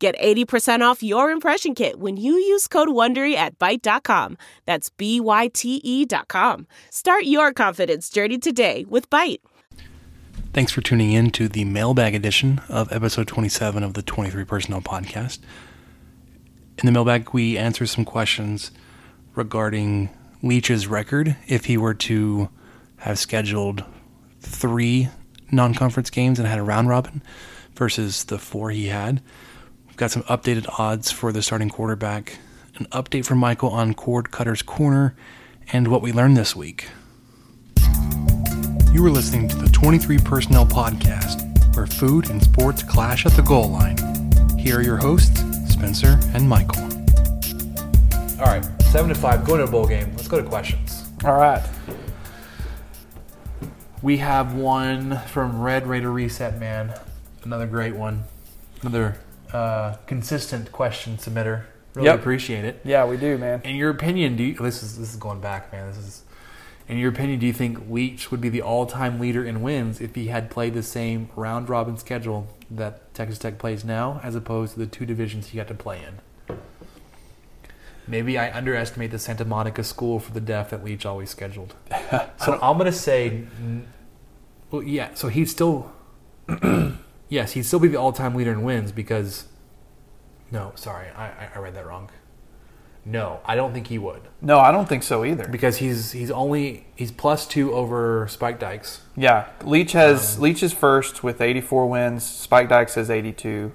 Get 80% off your impression kit when you use code WONDERY at Byte.com. That's B-Y-T-E dot com. Start your confidence journey today with Byte. Thanks for tuning in to the mailbag edition of episode 27 of the 23 Personnel Podcast. In the mailbag, we answer some questions regarding Leach's record if he were to have scheduled three non conference games and had a round robin versus the four he had. We've got some updated odds for the starting quarterback, an update from Michael on Cord Cutter's Corner, and what we learned this week. You are listening to the 23 Personnel Podcast, where food and sports clash at the goal line. Here are your hosts, Spencer and Michael. All right, seven to five. Going to a bowl game. Let's go to questions. All right. We have one from Red Raider Reset Man. Another great one. Another uh, consistent question submitter. Really Yep. appreciate it. Yeah, we do, man. In your opinion, do you, this is this is going back, man. This is. In your opinion, do you think Leach would be the all-time leader in wins if he had played the same round robin schedule that Texas Tech plays now, as opposed to the two divisions he got to play in? Maybe I underestimate the Santa Monica School for the Deaf that Leach always scheduled. so I'm gonna say, well, yeah. So he'd still, yes, he'd still be the all-time leader in wins because. No, sorry, I, I- read that wrong. No, I don't think he would No, I don't think so either. because he's he's only he's plus two over Spike Dykes. Yeah, Leach has Um, Leach is first with 84 wins. Spike Dykes has 82,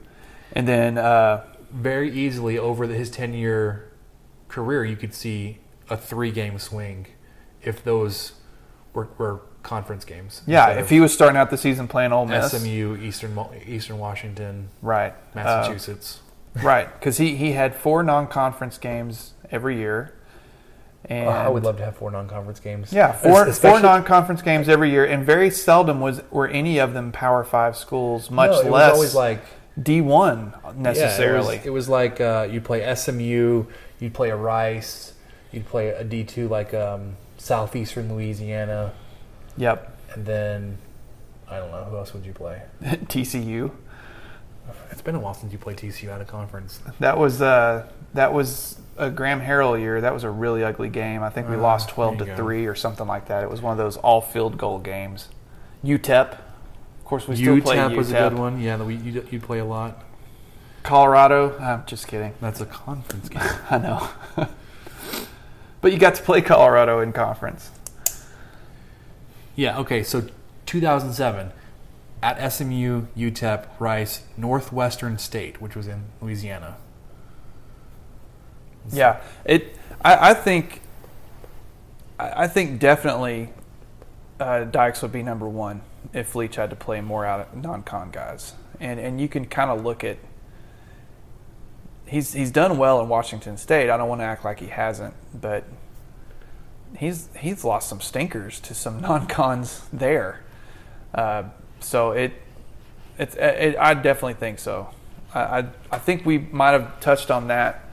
and then uh, Very easily over the, his ten year career, you could see a three game swing if those were, were conference games. yeah, if he was starting out the season playing Ole Miss, SMU, Eastern Eastern Washington, right, uh, Massachusetts. right, because he he had four non-conference games every year, and Oh, I would love to have four non conference games. yeah, four Es- four non-conference games every year, and very seldom was were any of them Power Five schools, much No, it less was always like D one necessarily. Yeah, it, was, it was like uh, you'd play SMU, you'd play a Rice, you'd play a D two like um, Southeastern Louisiana, yep, and then I don't know who else would you play. TCU. It's been a while since you played TCU out of conference. That was uh, that was a Graham Harrell year. That was a really ugly game. I think we Ah, lost twelve to go. three or something like that. It was one of those all field goal games. UTEP, of course, we still play UTEP UTEP. was a good one. Yeah, we you you play a lot. Colorado, I'm just kidding. That's a conference game. I know, but you got to play Colorado in conference. Yeah. Okay. So 2007 at SMU, UTEP, Rice, Northwestern State, which was in Louisiana. Yeah, it. I, I think. I, think definitely, uh, Dykes would be number one if Leach had to play more out non-con guys, and and you can kind of look at. He's he's done well in Washington State. I don't want to act like he hasn't, but he's he's lost some stinkers to some non-cons there. Uh, so it, it's it, I definitely think so. I, I I think we might have touched on that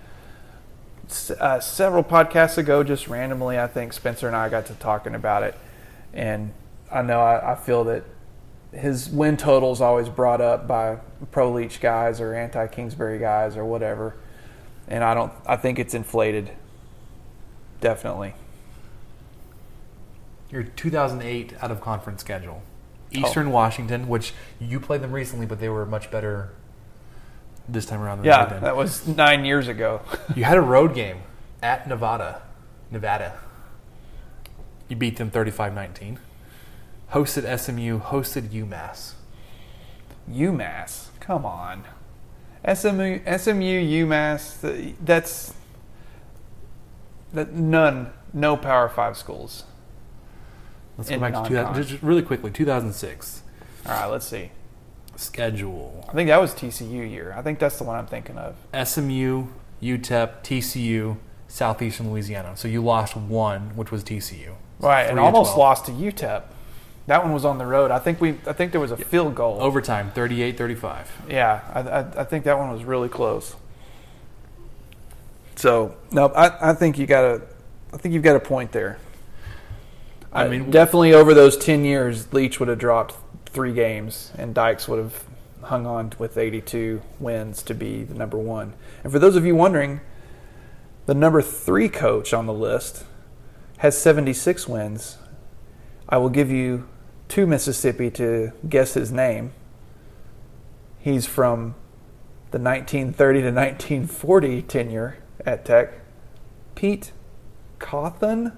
uh, several podcasts ago, just randomly, I think Spencer and I got to talking about it, and I know I, I feel that his win total is always brought up by pro Leach guys or anti Kingsbury guys or whatever, and I don't. I think it's inflated. Definitely. Your 2008 out of conference schedule. Oh. Eastern Washington, which you played them recently, but they were much better this time around than Yeah, been. that was nine years ago. You had a road game at Nevada. Nevada. You beat them 35 19. Hosted SMU, hosted UMass. UMass, come on. SMU, SMU, UMass. That's that none, no Power Five schools. Let's go back to 2000, non-con. just really quickly 2006. All right, let's see. Schedule I think that was TCU year. I think that's the one I'm thinking of. SMU, UTEP, TCU, Southeastern Louisiana. So you lost one, which was TCU. Right, and almost 12. lost to UTEP. That one was on the road. I think we. I think there was a field goal. Overtime, 38-35. Yeah, I, I, I think that one was really close. So no, I, I think you got a, I think you've got a point there. I I mean- definitely over those ten years, Leach would have dropped three games, and Dykes would have hung on with eighty-two wins to be the number one. And for those of you wondering, the number three coach on the list has seventy-six wins. I will give you two Mississippi to guess his name. He's from the 1930 to 1940 tenure at Tech. Pete Cawthon?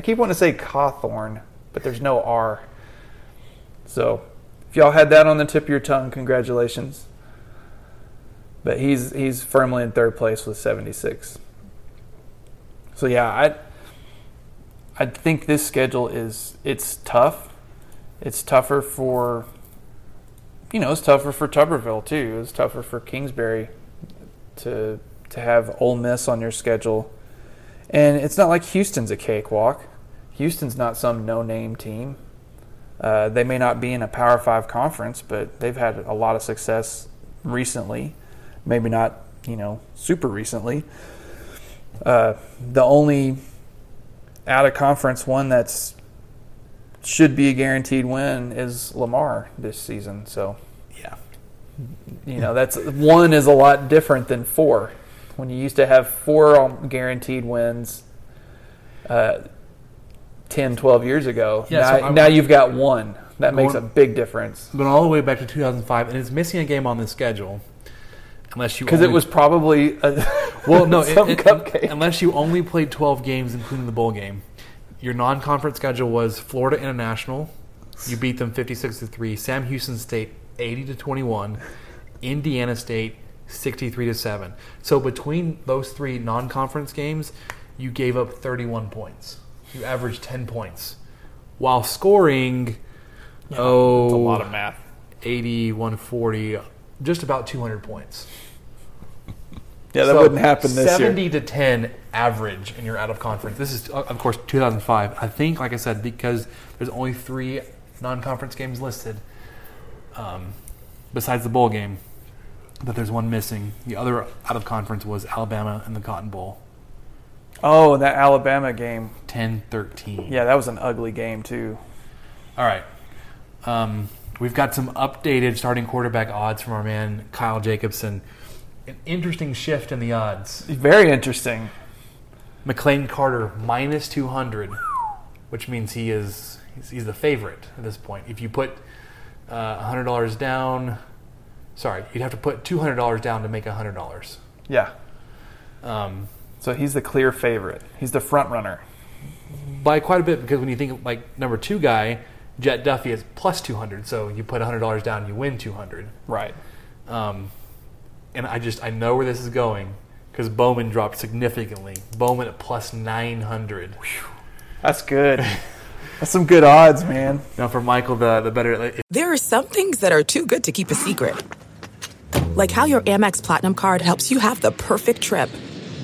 I keep wanting to say Cawthorn, but there's no R. So, if y'all had that on the tip of your tongue, congratulations. But he's he's firmly in third place with 76. So yeah, I I think this schedule is it's tough. It's tougher for you know, it's tougher for Tuberville too. It's tougher for Kingsbury to to have Ole Miss on your schedule. And it's not like Houston's a cakewalk. Houston's not some no-name team. Uh, they may not be in a Power Five conference, but they've had a lot of success recently. Maybe not, you know, super recently. Uh, the only out of conference one that's should be a guaranteed win is Lamar this season. So Yeah. you know that's one is a lot different than four. When you used to have four guaranteed wins, uh, 10, 12 years ago, Yeah, now, so now you've got one. That makes a big difference But all the way back to 2005, and it's missing a game on the schedule, unless you because it was probably a, well, no, it- it- unless you only played 12 games, including the bowl game. Your non-conference schedule was Florida International. You beat them 56 to three. Sam Houston State 80 to 21. Indiana State 63 to seven. So between those three non-conference games, you gave up 31 points. You averaged 10 points while scoring. oh, It's a lot of math. 80, 140, just about 200 points. Yeah, that So, wouldn't happen this 70 year. to 10 average and you're out of conference. This is, uh, of course, 2005. I think, like I said, because there's only three non conference games listed, um, besides the bowl game, but there's one missing. The other out of conference was Alabama and the Cotton Bowl, Oh, that Alabama game. 10 13. Yeah, that was an ugly game too. All right. Um, we've got some updated starting quarterback odds from our man Kyle Jacobson. An interesting shift in the odds. Very interesting. McLane Carter minus 200, which means he is he's, he's the favorite at this point. If you put uh, $100 down, sorry, you'd have to put $200 down to make $100. Yeah. Um, So he's the clear favorite. He's the front runner. by quite a bit because when you think of, like number two guy, Jet Duffy is plus 200. So you put $100 down, you win 200. Right. Um, and I just I know where this is going because Bowman dropped significantly. Bowman at plus 900. That's good. That's some good odds, man. Now for Michael, the the better. There are some things that are too good to keep a secret. Like how your Amex Platinum card helps you have the perfect trip.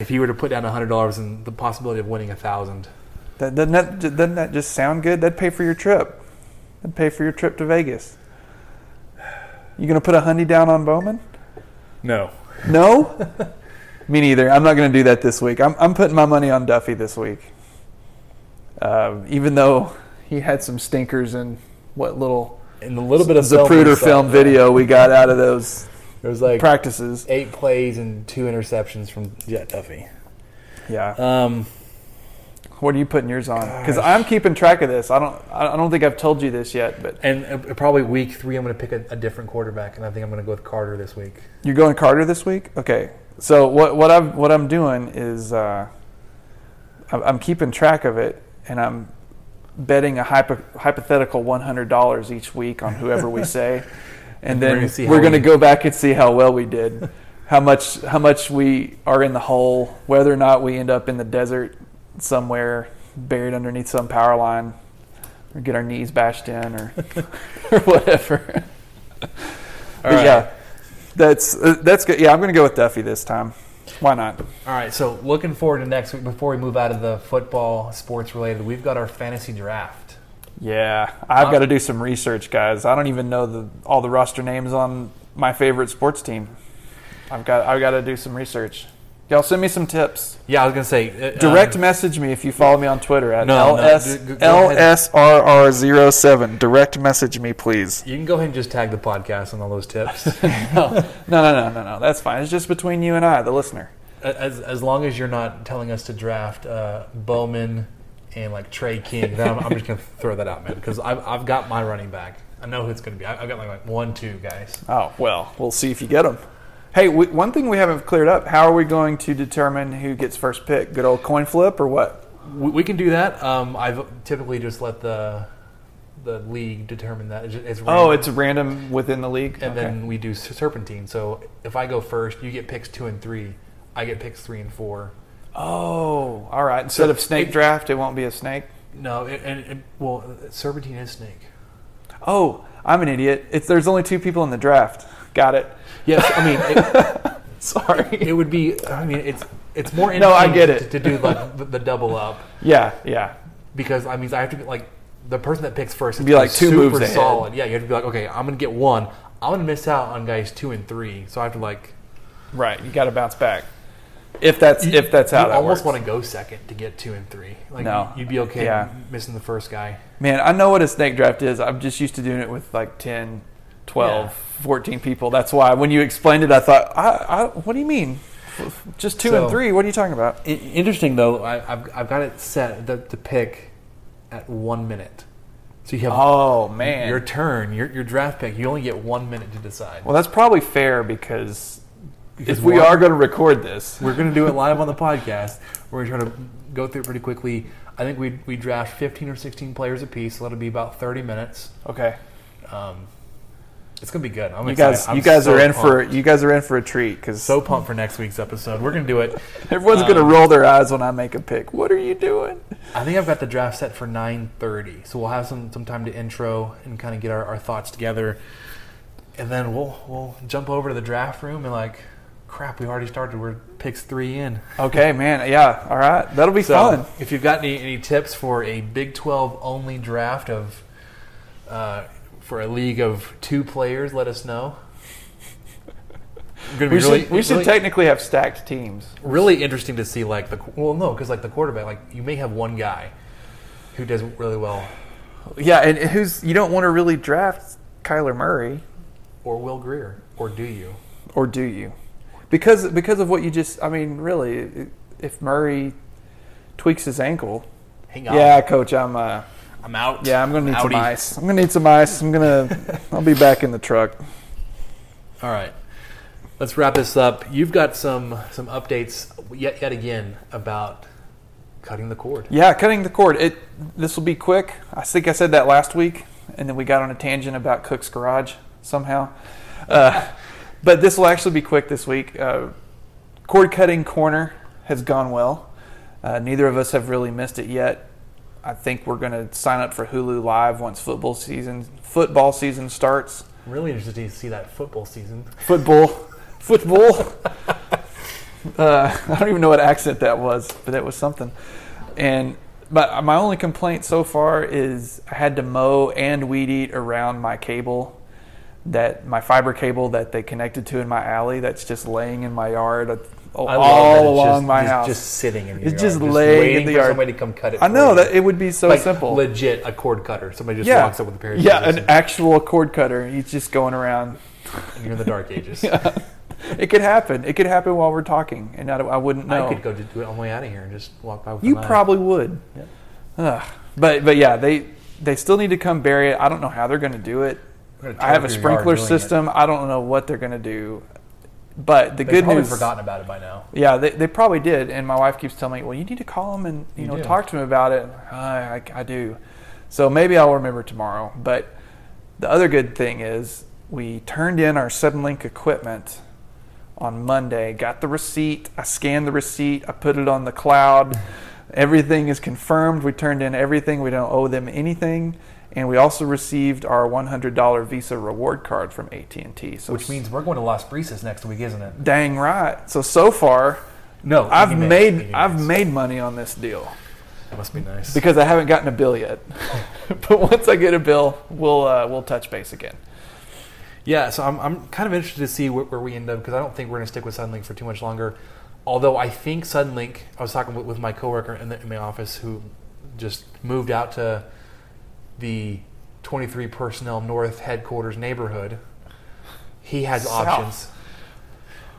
If you were to put down hundred dollars and the possibility of winning a thousand, That, doesn't, that, doesn't that just sound good? That'd pay for your trip. That'd pay for your trip to Vegas. You gonna put a hundy down on Bowman? no. No. Me neither. I'm not gonna do that this week. I'm I'm putting my money on Duffy this week. Uh, even though he had some stinkers and what little And a little bit of film we Zapruder film video we got out of those There was like practices. eight plays and two interceptions from Jet Duffy. Yeah. Um, What are you putting yours on? Because I'm keeping track of this. I don't. I don't think I've told you this yet, but and uh, probably week three, I'm going to pick a, a different quarterback, and I think I'm going to go with Carter this week. you're going Carter this week. Okay. So what what I'm what I'm doing is uh, I'm, I'm keeping track of it, and I'm betting a hypo, hypothetical one hundred dollars each week on whoever we say, and And then we're going to go back and see how well we did, how much how much we are in the hole, whether or not we end up in the desert somewhere buried underneath some power line, or get our knees bashed in, or or whatever. Right. yeah, that's uh, that's good. Yeah, I'm going to go with Duffy this time. Why not? All right, so looking forward to next week. Before we move out of the football, sports related, we've got our fantasy draft. Yeah, I've got to do some research, guys. I don't even know the all the roster names on my favorite sports team. I've got I've got to do some research. Y'all send me some tips. Yeah, I was going to say uh, Direct um, message me if you follow me on Twitter at No, no, ls ahead. lsrr07. Direct message me, please. You can go ahead and just tag the podcast on all those tips. No, no, no, no, no. That's fine. It's just between you and I, the listener. as as long as you're not telling us to draft uh, Bowman and like Trey King, then I'm, I'm just gonna throw that out, man, because I've I've got my running back. I know who it's gonna be. I, I've got like, like one, two guys. Oh well, we'll see if you get them. Hey, we, one thing we haven't cleared up: how are we going to determine who gets first pick? Good old coin flip or what? We, we can do that. Um, I've typically just let the the league determine that. It's, it's Oh, it's random within the league. and Okay. then we do serpentine. So if I go first, you get picks two and three. I get picks three and four. Oh, all right. Instead So of snake it- draft, it won't be a snake. No, it, and it, well, serpentine is snake. Oh, I'm an idiot. It's there's only two people in the draft. Got it. Yes, I mean it, Sorry. it would be. I mean it's it's more No, I get it. to, to do like the, the double up Yeah, yeah. because I mean I have to be like the person that picks first. has Be to like two super moves ahead. solid. Yeah, you have to be like okay, I'm gonna get one. I'm gonna miss out on guys two and three, so I have to like. Right. You got to bounce back. If that's if that's how you that almost works. want to go second to get two and three. Like No. you'd be okay Yeah. missing the first guy. Man, I know what a snake draft is. I'm just used to doing it with like 10, 12, Yeah. 14 people. That's why when you explained it, I thought, I, I, what do you mean? Just two So- and three? What are you talking about? Interesting though, I, I've I've got it set to, to pick at one minute. So you have Oh, man. your turn, your your draft pick. You only get one minute to decide. well, that's probably fair because, Because if we are going to record this, We're going to do it live on the podcast. We're going to try to go through it pretty quickly. I think we we draft 15 or 16 players apiece, so that'll be about 30 minutes. okay. Um, it's going to be good. I'm You excited. guys, I'm you guys so are in for you guys are in for a treat because so pumped for next week's episode. We're going to do it. everyone's going to roll their eyes when I make a pick. What are you doing? I think I've got the draft set for 9:30, so we'll have some some time to intro and kind of get our, our thoughts together, and then we'll we'll jump over to the draft room and like, crap, we already started. We're picks three in. Okay, man. Yeah. All right. That'll be So, fun. if you've got any, any tips for a Big 12 only draft of uh, for a league of two players, let us know. We really, should we should technically have stacked teams. really interesting to see like the well no because like the quarterback like you may have one guy who does really well Yeah, and who's you don't want to really draft Kyler Murray, or Will Grier or do you? or do you? Because because of what you just I mean, really, if Murray tweaks his ankle, Hang on, yeah, coach, I'm uh, I'm out. yeah, I'm gonna need some ice. I'm gonna need some ice. I'm gonna I'll be back in the truck. All right, let's wrap this up. You've got some some updates yet yet again about cutting the cord. Yeah, cutting the cord. It this will be quick. I think I said that last week, and then we got on a tangent about Cook's Garage somehow. Uh, but this will actually be quick this week. Uh, cord cutting corner has gone well. Uh, neither of us have really missed it yet. I think we're going to sign up for Hulu Live once football season football season starts. I'm really interested to see that football season. Football, football. uh, I don't even know what accent that was, but it was something. And but my only complaint so far is I had to mow and weed eat around my cable, that my fiber cable that they connected to in my alley that's just laying in my yard. Uh, all that it's along just, my just, house. just sitting in your It's yard, just laying in waiting the yard. somebody to come cut it. I know you. that it would be so like simple. legit a cord cutter. Somebody just yeah, walks up with a pair of yeah, an actual cord cutter. He's just going around. and you're in the dark ages. It could happen. It could happen while we're talking, and I, I wouldn't know. I could go just do it on the way out of here and just walk by with You probably would. Ugh. But but yeah, they they still need to come bury it. I don't know how they're going to do it. I have a sprinkler doing it. system. I don't know what they're going to do. But the They've good news, forgotten about it by now. yeah, they, they probably did. And my wife keeps telling me, well, you need to call them and you, You know do. talk to them about it. I, I, I do. So maybe I'll remember tomorrow. But the other good thing is we turned in our Suddenlink equipment on Monday. Got the receipt. I scanned the receipt. I put it on the cloud. Everything is confirmed. We turned in everything. We don't owe them anything. And we also received our $100 Visa reward card from AT&T. So Which means we're going to Las Brisas next week, isn't it? dang right. So so far, No, I've made I've made money on this deal That must be nice. because I haven't gotten a bill yet. but once I get a bill, we'll uh, we'll touch base again. Yeah, so I'm, I'm kind of interested to see where, where we end up because I don't think we're going to stick with Suddenlink for too much longer. Although I think Suddenlink, I was talking with, with my coworker in, the, in my office who just moved out to the 23 personnel North headquarters neighborhood. He has South. options.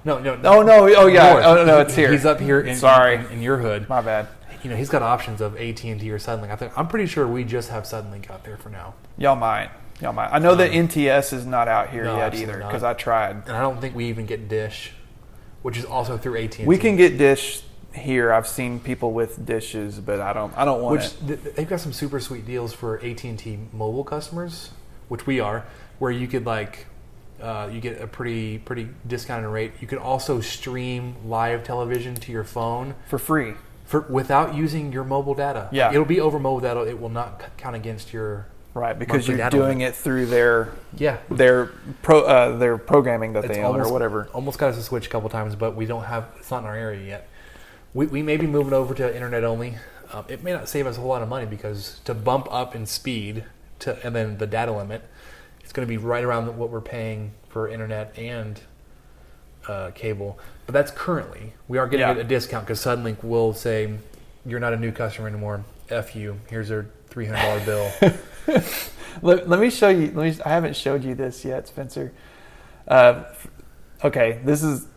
No, no, no. Oh no! Oh yeah! North. Oh no! It's here. He's up here. In, Sorry. in, in your hood. My bad. You know, he's got options of AT and T or Suddenlink. I think I'm pretty sure we just have Suddenlink out there for now. Y'all might. Y'all might. I know that um, NTS is not out here No, yet either because I tried. And I don't think we even get Dish, which is also through AT and. We can get dish here. I've seen people with dishes, but I don't. I don't want which it. th- they've got some super sweet deals for AT and T mobile customers, which we are, where you could like. Uh, you get a pretty pretty discounted rate. You can also stream live television to your phone for free. for without using your mobile data. Yeah. it'll be over mobile data. It will not count against your Right, because you're doing it through their Yeah, their pro uh, their programming that It's they own or whatever. Almost got us to switch a couple times, but we don't have. It's not in our area yet. We, we may be moving over to internet only. Um, it may not save us a whole lot of money because to bump up in speed to and then the data limit, it's going to be right around what we're paying for internet and uh, cable. But that's currently we are getting Yeah. a discount because Suddenlink will say you're not a new customer anymore. F you. Here's their hundred dollar bill. Let, let me show you. Let me. I haven't showed you this yet, Spencer. Uh, okay, this is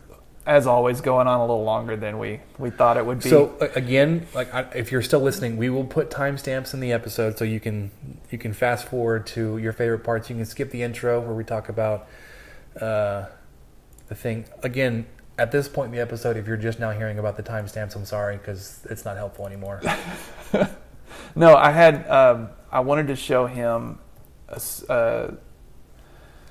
as always going on a little longer than we we thought it would be. So again, like I, if you're still listening, we will put timestamps in the episode so you can you can fast forward to your favorite parts. You can skip the intro where we talk about uh, the thing. Again, at this point in the episode, if you're just now hearing about the timestamps, I'm sorry because it's not helpful anymore. no, I had. Um, I wanted to show him a, uh,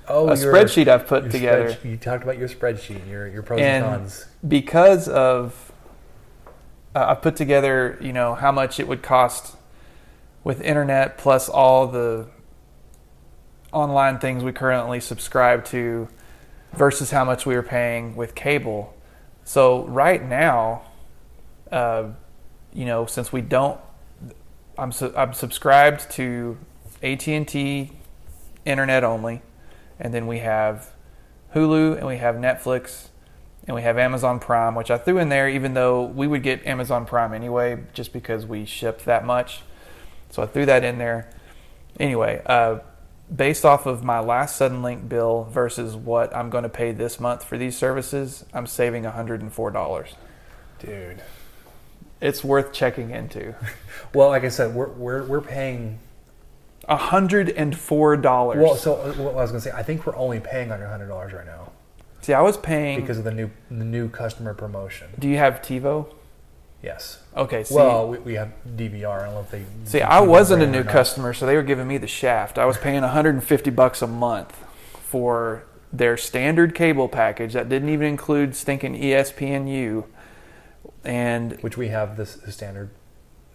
Oh, a spreadsheet I've put together. spreadsheet- You talked about your spreadsheet, your your pros and, And- cons. because of uh, I put together, you know, how much it would cost with internet plus all the online things we currently subscribe to versus how much we were paying with cable. So right now, uh, you know, since we don't, I'm su- I'm subscribed to AT and T internet only, and then we have Hulu and we have Netflix and we have Amazon Prime, which I threw in there, even though we would get Amazon Prime anyway, just because we ship that much. So I threw that in there. Anyway, uh, based off of my last Suddenlink bill versus what I'm going to pay this month for these services, I'm saving $104. Dude. It's worth checking into. Well, like I said, we're we're we're paying. $104. Well, so uh, what I was gonna say, I think we're only paying under hundred dollars right now See, I was paying. because of the new the new customer promotion. do you have TiVo? Yes. Okay, see, well, we, we have DVR. I don't know if they. See, I wasn't a new customer, so they were giving me the shaft. I was paying 150 bucks a month for their standard cable package that didn't even include stinking ESPNU. And which we have this the standard.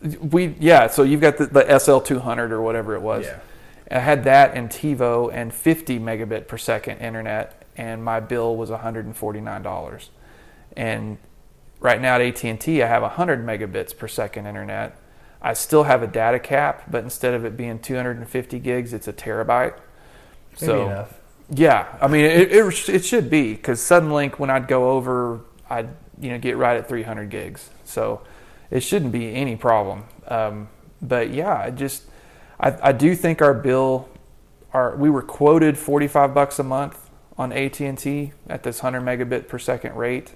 We, yeah, so you've got the, the SL200 or whatever it was. Yeah. I had that and TiVo and 50 megabit per second internet, and my bill was $149. And right now at AT&T, I have 100 megabits per second internet. I still have a data cap, but instead of it being 250 gigs, it's a terabyte. Maybe so enough. yeah, I mean it, it, it should be because Suddenlink when I'd go over, I'd you know, get right at 300 gigs. So it shouldn't be any problem. Um, but yeah, I just I, I do think our bill, our we were quoted 45 bucks a month on AT and T at this 100 megabit per second rate,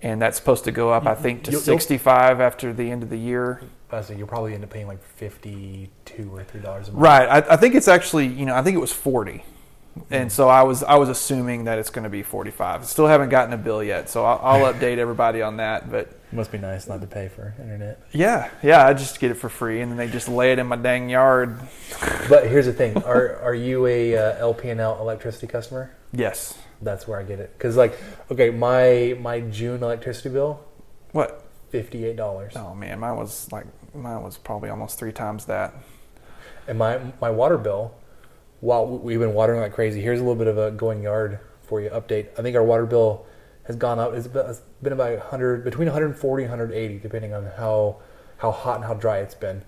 and that's supposed to go up I think to you'll- 65 after the end of the year. Uh, so you'll probably end up paying like fifty-two or three dollars a month. Right. I, I think it's actually, you know, I think it was 40. And so I was I was assuming that it's going to be 45. Still haven't gotten a bill yet, so I'll, I'll update everybody on that. But it Must be nice not to pay for internet. yeah, yeah, I just get it for free, and then they just lay it in my dang yard. But here's the thing: are are you a uh, LP&L electricity customer? Yes. That's where I get it. Because like, okay, my my June electricity bill, What? fifty-eight dollars, Oh man, mine was like mine was probably almost three times that. and my my water bill. While we've been watering like crazy, here's a little bit of a going yard for you update. I think our water bill has gone up. It's been about 100 between 140 and 180, depending on how how hot and how dry it's been.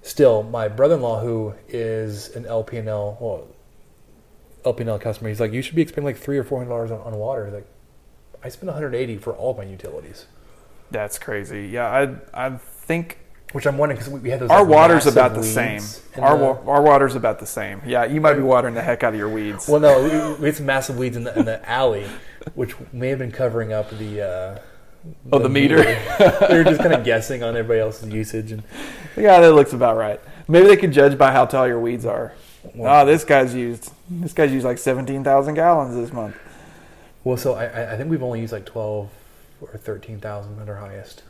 Still, my brother-in-law, who is an LP&L well, LP&L customer, he's like, you should be spending like three or four hundred dollars on, on water. He's like, I spend 180 for all my utilities, That's crazy. Yeah, I I think which I'm wondering because we, we had those. our like, water's about the same. Our the- wa- our water's about the same. Yeah, you might be watering the heck out of your weeds. Well, no, we, we had some massive weeds in the, in the alley, which may have been covering up the. Uh, Oh, the meter. they were just kind of guessing on everybody else's usage, and Yeah, that looks about right. Maybe they can judge by how tall your weeds are. Oh, this guy's used. This guy's used like seventeen thousand gallons this month. well, so I- I, I think we've only used like twelve or thirteen thousand at our highest.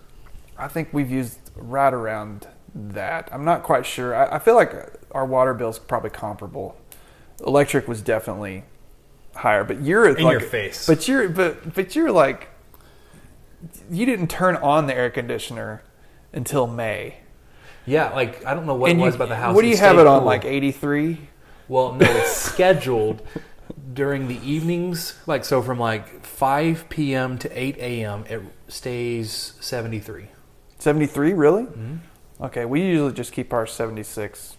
I think we've used right around that. I'm not quite sure. I, I feel like our water bill's probably comparable. Electric was definitely higher, but you're In like, your face. But you're but but you're like you didn't turn on the air conditioner until May. Yeah, like I don't know what and it you, was about the house. What do you have it on? cool. Like 83? Well, no, it's scheduled during the evenings. Like so, from like five p.m. to eight a.m. It stays seventy-three. 73, really? Mm-hmm. Okay, we usually just keep our 76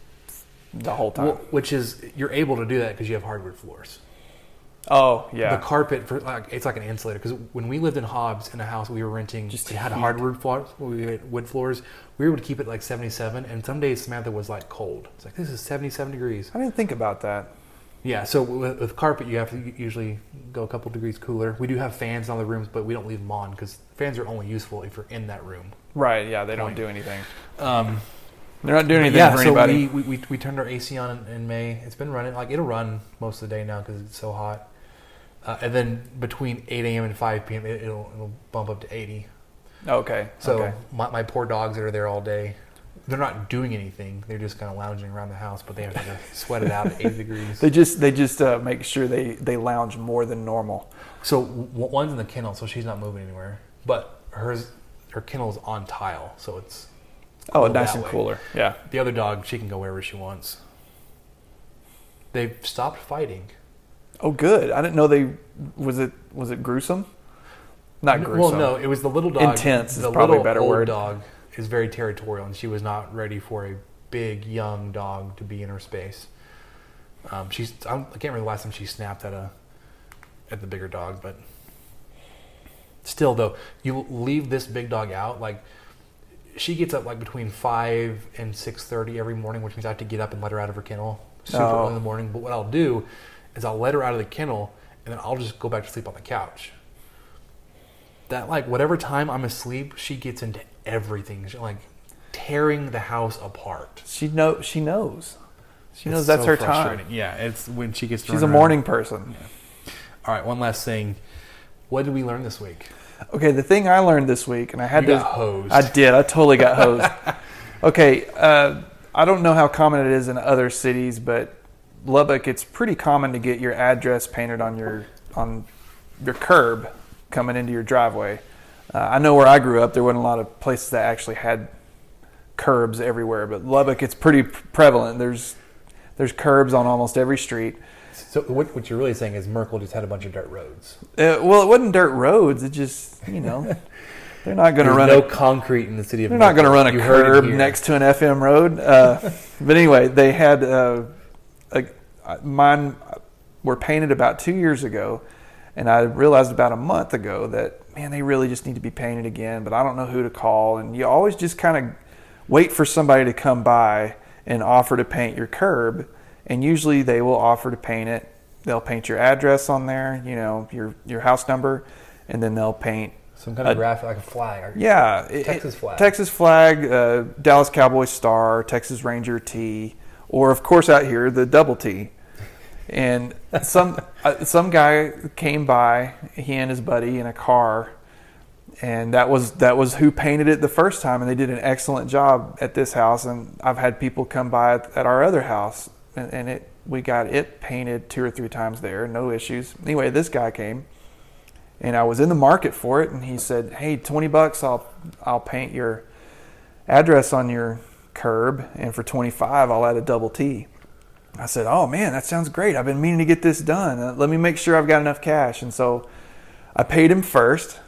the whole time. Well, which is you're able to do that because you have hardwood floors. oh, yeah. The carpet for like it's like an insulator because when we lived in Hobbs in a house we were renting, Just it had heat. hardwood floors. We had wood floors. We would keep it like 77, and some days Samantha was like cold. It's like this is 77 degrees. I didn't think about that. Yeah, so with, with carpet you have to usually go a couple degrees cooler. We do have fans in all the rooms, but we don't leave them on because fans are only useful if you're in that room. Right, yeah, they don't Point. do anything. Um, They're not doing anything yeah, for so anybody. we, we, we, we turned our AC on in, in May. It's been running like it'll run most of the day now because it's so hot. Uh, and then between 8 a.m. and 5 p.m. It, it'll, it'll bump up to 80. okay, So okay. my, my poor dogs that are there all day, they're not doing anything. They're just kind of lounging around the house, but they have to sweat it out at 80 degrees. They just they just uh, make sure they, they lounge more than normal. So w- one's in the kennel, so she's not moving anywhere. But hers, her kennel's on tile, so it's Oh, cool nice and way. cooler. Yeah. The other dog, she can go wherever she wants. They've stopped fighting. Oh, good. I didn't know they was it was it gruesome? Not gruesome. Well, no, it was the little dog. Intense is probably a better old word. Dog is very territorial, and she was not ready for a big young dog to be in her space. Um, she's I, I can't remember the last time she snapped at a at the bigger dog, but still though, you leave this big dog out like. She gets up like between five and six thirty every morning, which means I have to get up and let her out of her kennel super Oh. early in the oh. morning. But what I'll do is I'll let her out of the kennel, and then I'll just go back to sleep on the couch that like whatever time I'm asleep, she gets into everything. She, like tearing the house apart. She know she knows. She knows It's that's so her time. Yeah, it's when she gets. She's run a around. morning person. All right, one last thing. What did we learn this week? Okay, the thing I learned this week, and I had You to. got hosed. I did. I totally got hosed. okay, uh, I don't know how common it is in other cities, but Lubbock, it's pretty common to get your address painted on your on your curb coming into your driveway. Uh, I know where I grew up, there wasn't a lot of places that actually had curbs everywhere, but Lubbock, it's pretty prevalent. There's there's curbs on almost every street. So what, what you're really saying is Merkel just had a bunch of dirt roads. Uh, well, it wasn't dirt roads. It just you know they're not going to run no a concrete in the city of. They're not going to run a You curb next to an FM road. Uh, but anyway, they had uh, a, mine were painted about two years ago, and I realized about a month ago that man, they really just need to be painted again, but I don't know who to call. And you always just kind of wait for somebody to come by and offer to paint your curb. And usually they will offer to paint it. They'll paint your address on there, you know, your your house number, and then they'll paint Some kind of Uh, graphic, like a flag. yeah, Texas it- flag. Texas flag, uh, Dallas Cowboys star, Texas Ranger T, or of course out here the double T. And some uh, some guy came by, he and his buddy in a car, and that was that was who painted it the first time, and they did an excellent job at this house. And I've had people come by at, at our other house, and, and it we got it painted two or three times there, no issues. Anyway, this guy came and I was in the market for it, and he said, "Hey, twenty bucks, I'll I'll paint your address on your curb, and for twenty five, I'll add a double T." I said, "Oh man, that sounds great. I've been meaning to get this done. Uh, let me make sure I've got enough cash." And so, I paid him first,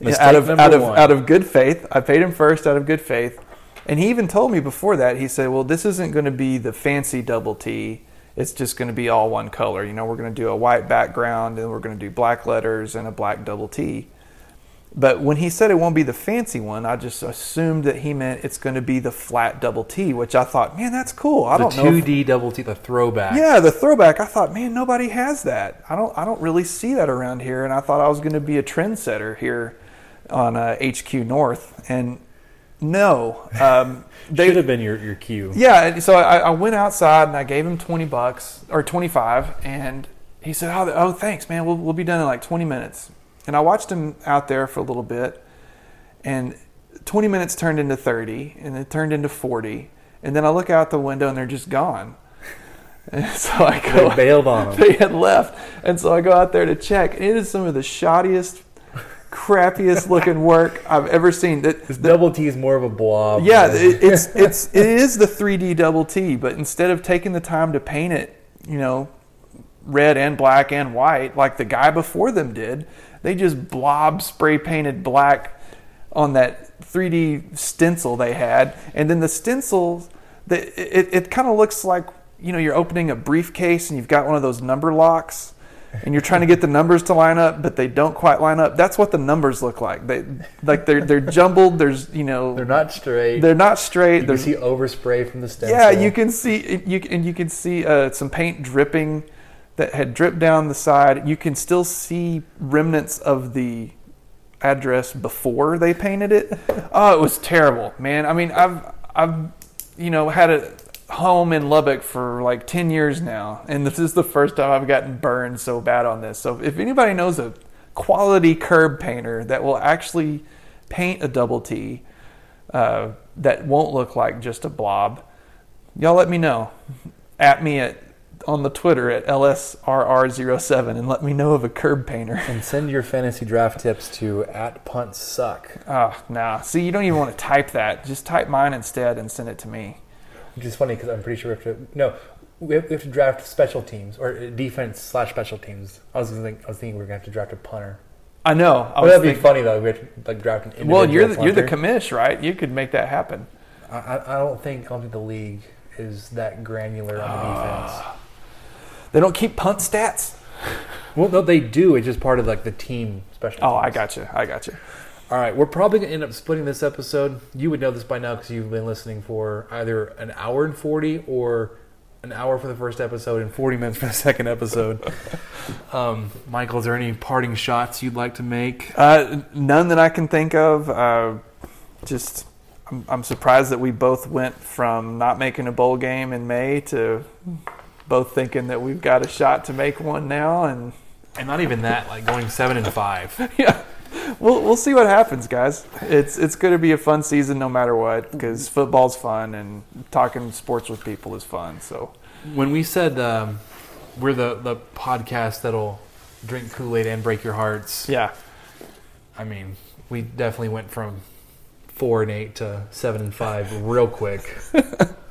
Mistake out of out of one. out of good faith. I paid him first out of good faith, and he even told me before that. He said, "Well, this isn't going to be the fancy double T." It's just going to be all one color. You know, we're going to do a white background and we're going to do black letters and a black double T. But when he said it won't be the fancy one, I just assumed that he meant it's going to be the flat double T, which I thought, man, that's cool. I the don't know. if- 2D double T, the throwback. yeah, the throwback. I thought, man, nobody has that. I don't. I don't really see that around here. And I thought I was going to be a trendsetter here on uh, HQ North, and no, um, they Should have been your, your cue. yeah, so I, I went outside and I gave him twenty bucks or twenty five, and he said, "Oh, oh, thanks, man. We'll we'll be done in like twenty minutes." And I watched him out there for a little bit, and twenty minutes turned into thirty, and it turned into forty, and then I look out the window and they're just gone. And so I go, They bailed on him. they had left, and so I go out there to check. And it is some of the shoddiest, crappiest looking work I've ever seen. That This double T is more of a blob. yeah, it, it's it's it is the 3D double T, but instead of taking the time to paint it, you know, red and black and white like the guy before them did, they just blob spray painted black on that 3D stencil they had, and then the stencil, the, it it kind of looks like you know you're opening a briefcase and you've got one of those number locks. And you're trying to get the numbers to line up, but they don't quite line up. That's what the numbers look like. They like they're they're jumbled. There's you know They're not straight. they're not straight. you can see overspray from the stencil. yeah, you can see you and you can see uh, some paint dripping that had dripped down the side. You can still see remnants of the address before they painted it. Oh, it was terrible, man. I mean, I've I've you know had a home in Lubbock for like 10 years now, and this is the first time I've gotten burned so bad on this. So if anybody knows a quality curb painter that will actually paint a double T uh, that won't look like just a blob, y'all let me know. At me at on the Twitter at LSRR07 and let me know of a curb painter. And send your fantasy draft tips to at punt suck, Oh, nah. See, you don't even want to type that. Just type mine instead and send it to me. Which is funny because I'm pretty sure we have to. No, we have, we have to draft special teams or uh, defense slash special teams. I was think, I was thinking we are gonna have to draft a punter. I know. I was that'd be funny though. We have to like draft an individual Well, you're the, you're the commish, right? You could make that happen. I, I don't think I don't think the league is that granular on the defense. They don't keep punt stats. Well, no, they do. It's just part of like the team special. Oh, I got you. I got you. All right, we're probably going to end up splitting this episode. You would know this by now because you've been listening for either an hour and 40 or an hour for the first episode and 40 minutes for the second episode. um, Michael, is there any parting shots you'd like to make? Uh, none that I can think of. Uh, just, I'm, I'm surprised that we both went from not making a bowl game in May to both thinking that we've got a shot to make one now. And And not even that, like going seven and five. yeah, we'll we'll see what happens, guys. It's it's going to be a fun season no matter what because football's fun and talking sports with people is fun. So When we said um, we're the, the podcast that'll drink Kool Aid and break your hearts, yeah, I mean, we definitely went from four and eight to seven and five real quick.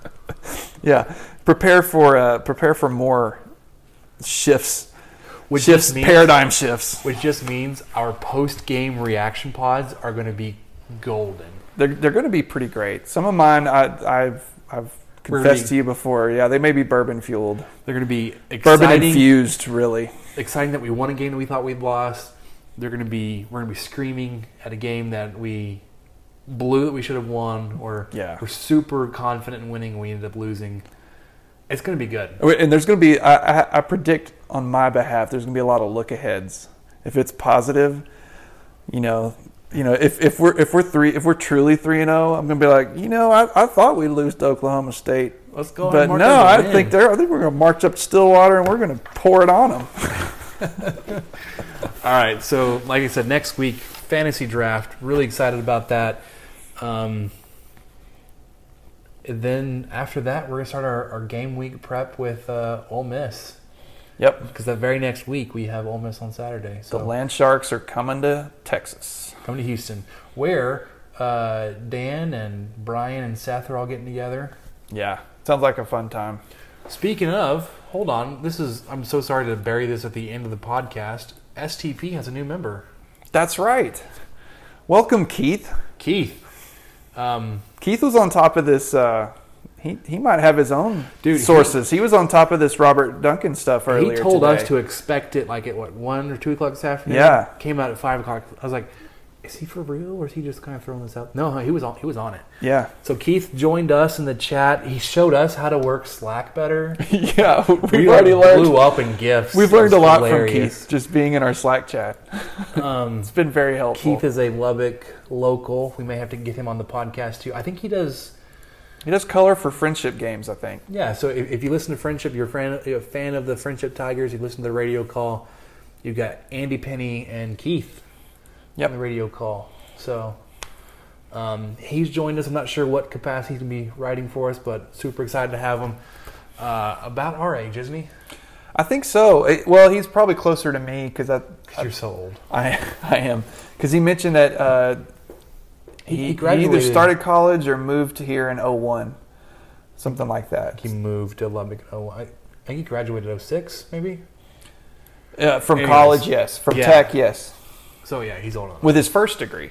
yeah. Prepare for uh, prepare for more shifts, Which shifts, just means- paradigm shifts. Which just means our post game reaction pods are going to be golden. They're they're going to be pretty great. Some of mine I, I've I've confessed gonna you before. Yeah, they may be bourbon fueled, They're going to be bourbon infused, really. Exciting that we won a game that we thought we'd lost. they're going to be we're going to be screaming at a game that we blew that we should have won, or Yeah. we're super confident in winning and we ended up losing. It's going to be good. Oh, and there's going to be, I, I, I predict on my behalf, there's going to be a lot of look aheads. If it's positive, you know, you know, if, if we're if we're three if we're truly three and zero, I'm going to be like, you know, I, I thought we'd lose to Oklahoma State, Let's go. but no, I to think win. they're I think we're going to march up to Stillwater and we're going to pour it on them. All right. So, like I said, next week fantasy draft. Really excited about that. Um, and then after that, we're gonna start our, our game week prep with uh, Ole Miss Yep, because the very next week we have Ole Miss on Saturday. the So Land Sharks are coming to Texas. coming to Houston, where uh, Dan and Brian and Seth are all getting together. Yeah, sounds like a fun time. Speaking of, hold on. This is. I'm so sorry to bury this at the end of the podcast. STP has a new member, That's right. Welcome, Keith. Keith. Um, Keith was on top of this. Uh, he he might have his own Dude, sources. He, was on top of this Robert Duncan stuff earlier. he told today. us to expect it like at what one or two o'clock this afternoon. Yeah. came out at five o'clock. I was like, is he for real or is he just kind of throwing this out? No, he was on. He was on it. Yeah, So Keith joined us in the chat. He showed us how to work Slack better. yeah. We've we already like, learned. blew up in gifts. We've learned a lot hilarious. from Keith just being in our Slack chat. Um, It's been very helpful. Keith is a Lubbock local. We may have to get him on the podcast too. I think he does. He does color for friendship games. I think. Yeah. So if, if you listen to Friendship, you're a fan, you're a fan of the Friendship Tigers. You listen to the radio call. You've got Andy Penny and Keith Yep. on the radio call. So um, he's joined us. I'm not sure what capacity he's going to be writing for us, but super excited to have him. Uh, about our age, isn't he? I think so. Eh, Well, he's probably closer to me because I, 'Cause you're so old. I, I am. Because he mentioned that uh, He- he, he he graduated- either started college or moved here in 01. something like that. He moved to Lubbock. Oh, I, I think he graduated 06, maybe. Uh, from Anyways. college, yes. From Yeah. Tech, yes. So yeah, he's old enough. With his first degree.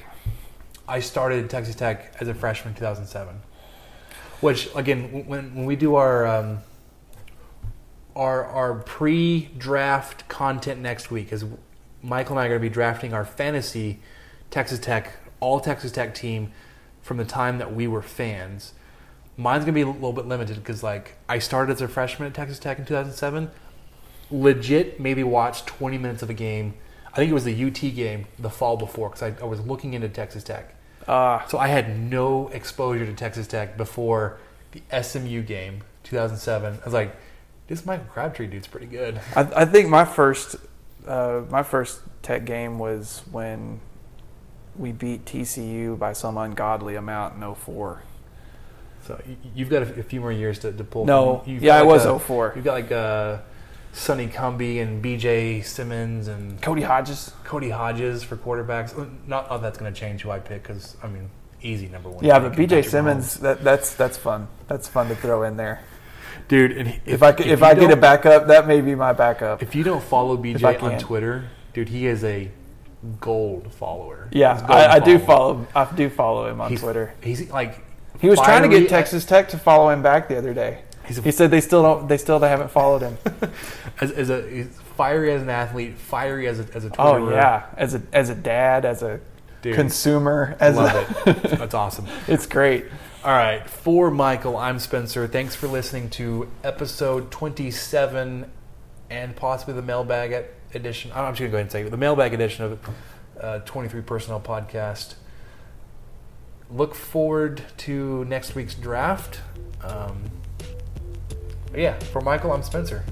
I started Texas Tech as a freshman in 2007. Which again, when when we do our um, our our pre-draft content next week, is Michael and I are going to be drafting our fantasy Texas Tech all Texas Tech team from the time that we were fans. Mine's to be a little bit limited because like I started as a freshman at Texas Tech in 2007. Legit, maybe watched 20 minutes of a game. I think it was the UT game the fall before because I, I was looking into Texas Tech. Uh, So I had no exposure to Texas Tech before the SMU game, 2007. I was like, this Michael Crabtree dude's pretty good. I, I think my first uh, my first Tech game was when we beat TCU by some ungodly amount in 04. So you've got a, a few more years to, to pull. No, You've yeah, got it was a- 04. You've got like uh, Sonny Cumby and BJ Symons and Cody Hodges. Cody Hodges for quarterbacks. Not oh, that's going to change who I pick because I mean, easy number one. Yeah, but BJ Symons, that, that's that's fun. That's fun to throw in there. Dude. And if, If, I could- if, you I get a backup, that may be my backup. If you don't follow BJ on. Twitter, dude, he is a gold follower. Yeah, gold I, I do follow. I do follow him on He's, Twitter. He's like He was trying to get Texas Tech to follow him back the other day. A- He said they still don't. They still they haven't followed him. as, as a he's fiery as an athlete, fiery as a as a Twitterer. oh yeah, as a as a dad, as a Dude, consumer, as love a, it. That's awesome. it's great. All right, for Michael, I'm Spencer. Thanks for listening to episode 27 and possibly the mailbag ed- edition. I'm just going to go ahead and say it. The mailbag edition of uh, 23 Personnel Podcast. Look forward to next week's draft. Um, yeah, for Michael, I'm Spencer.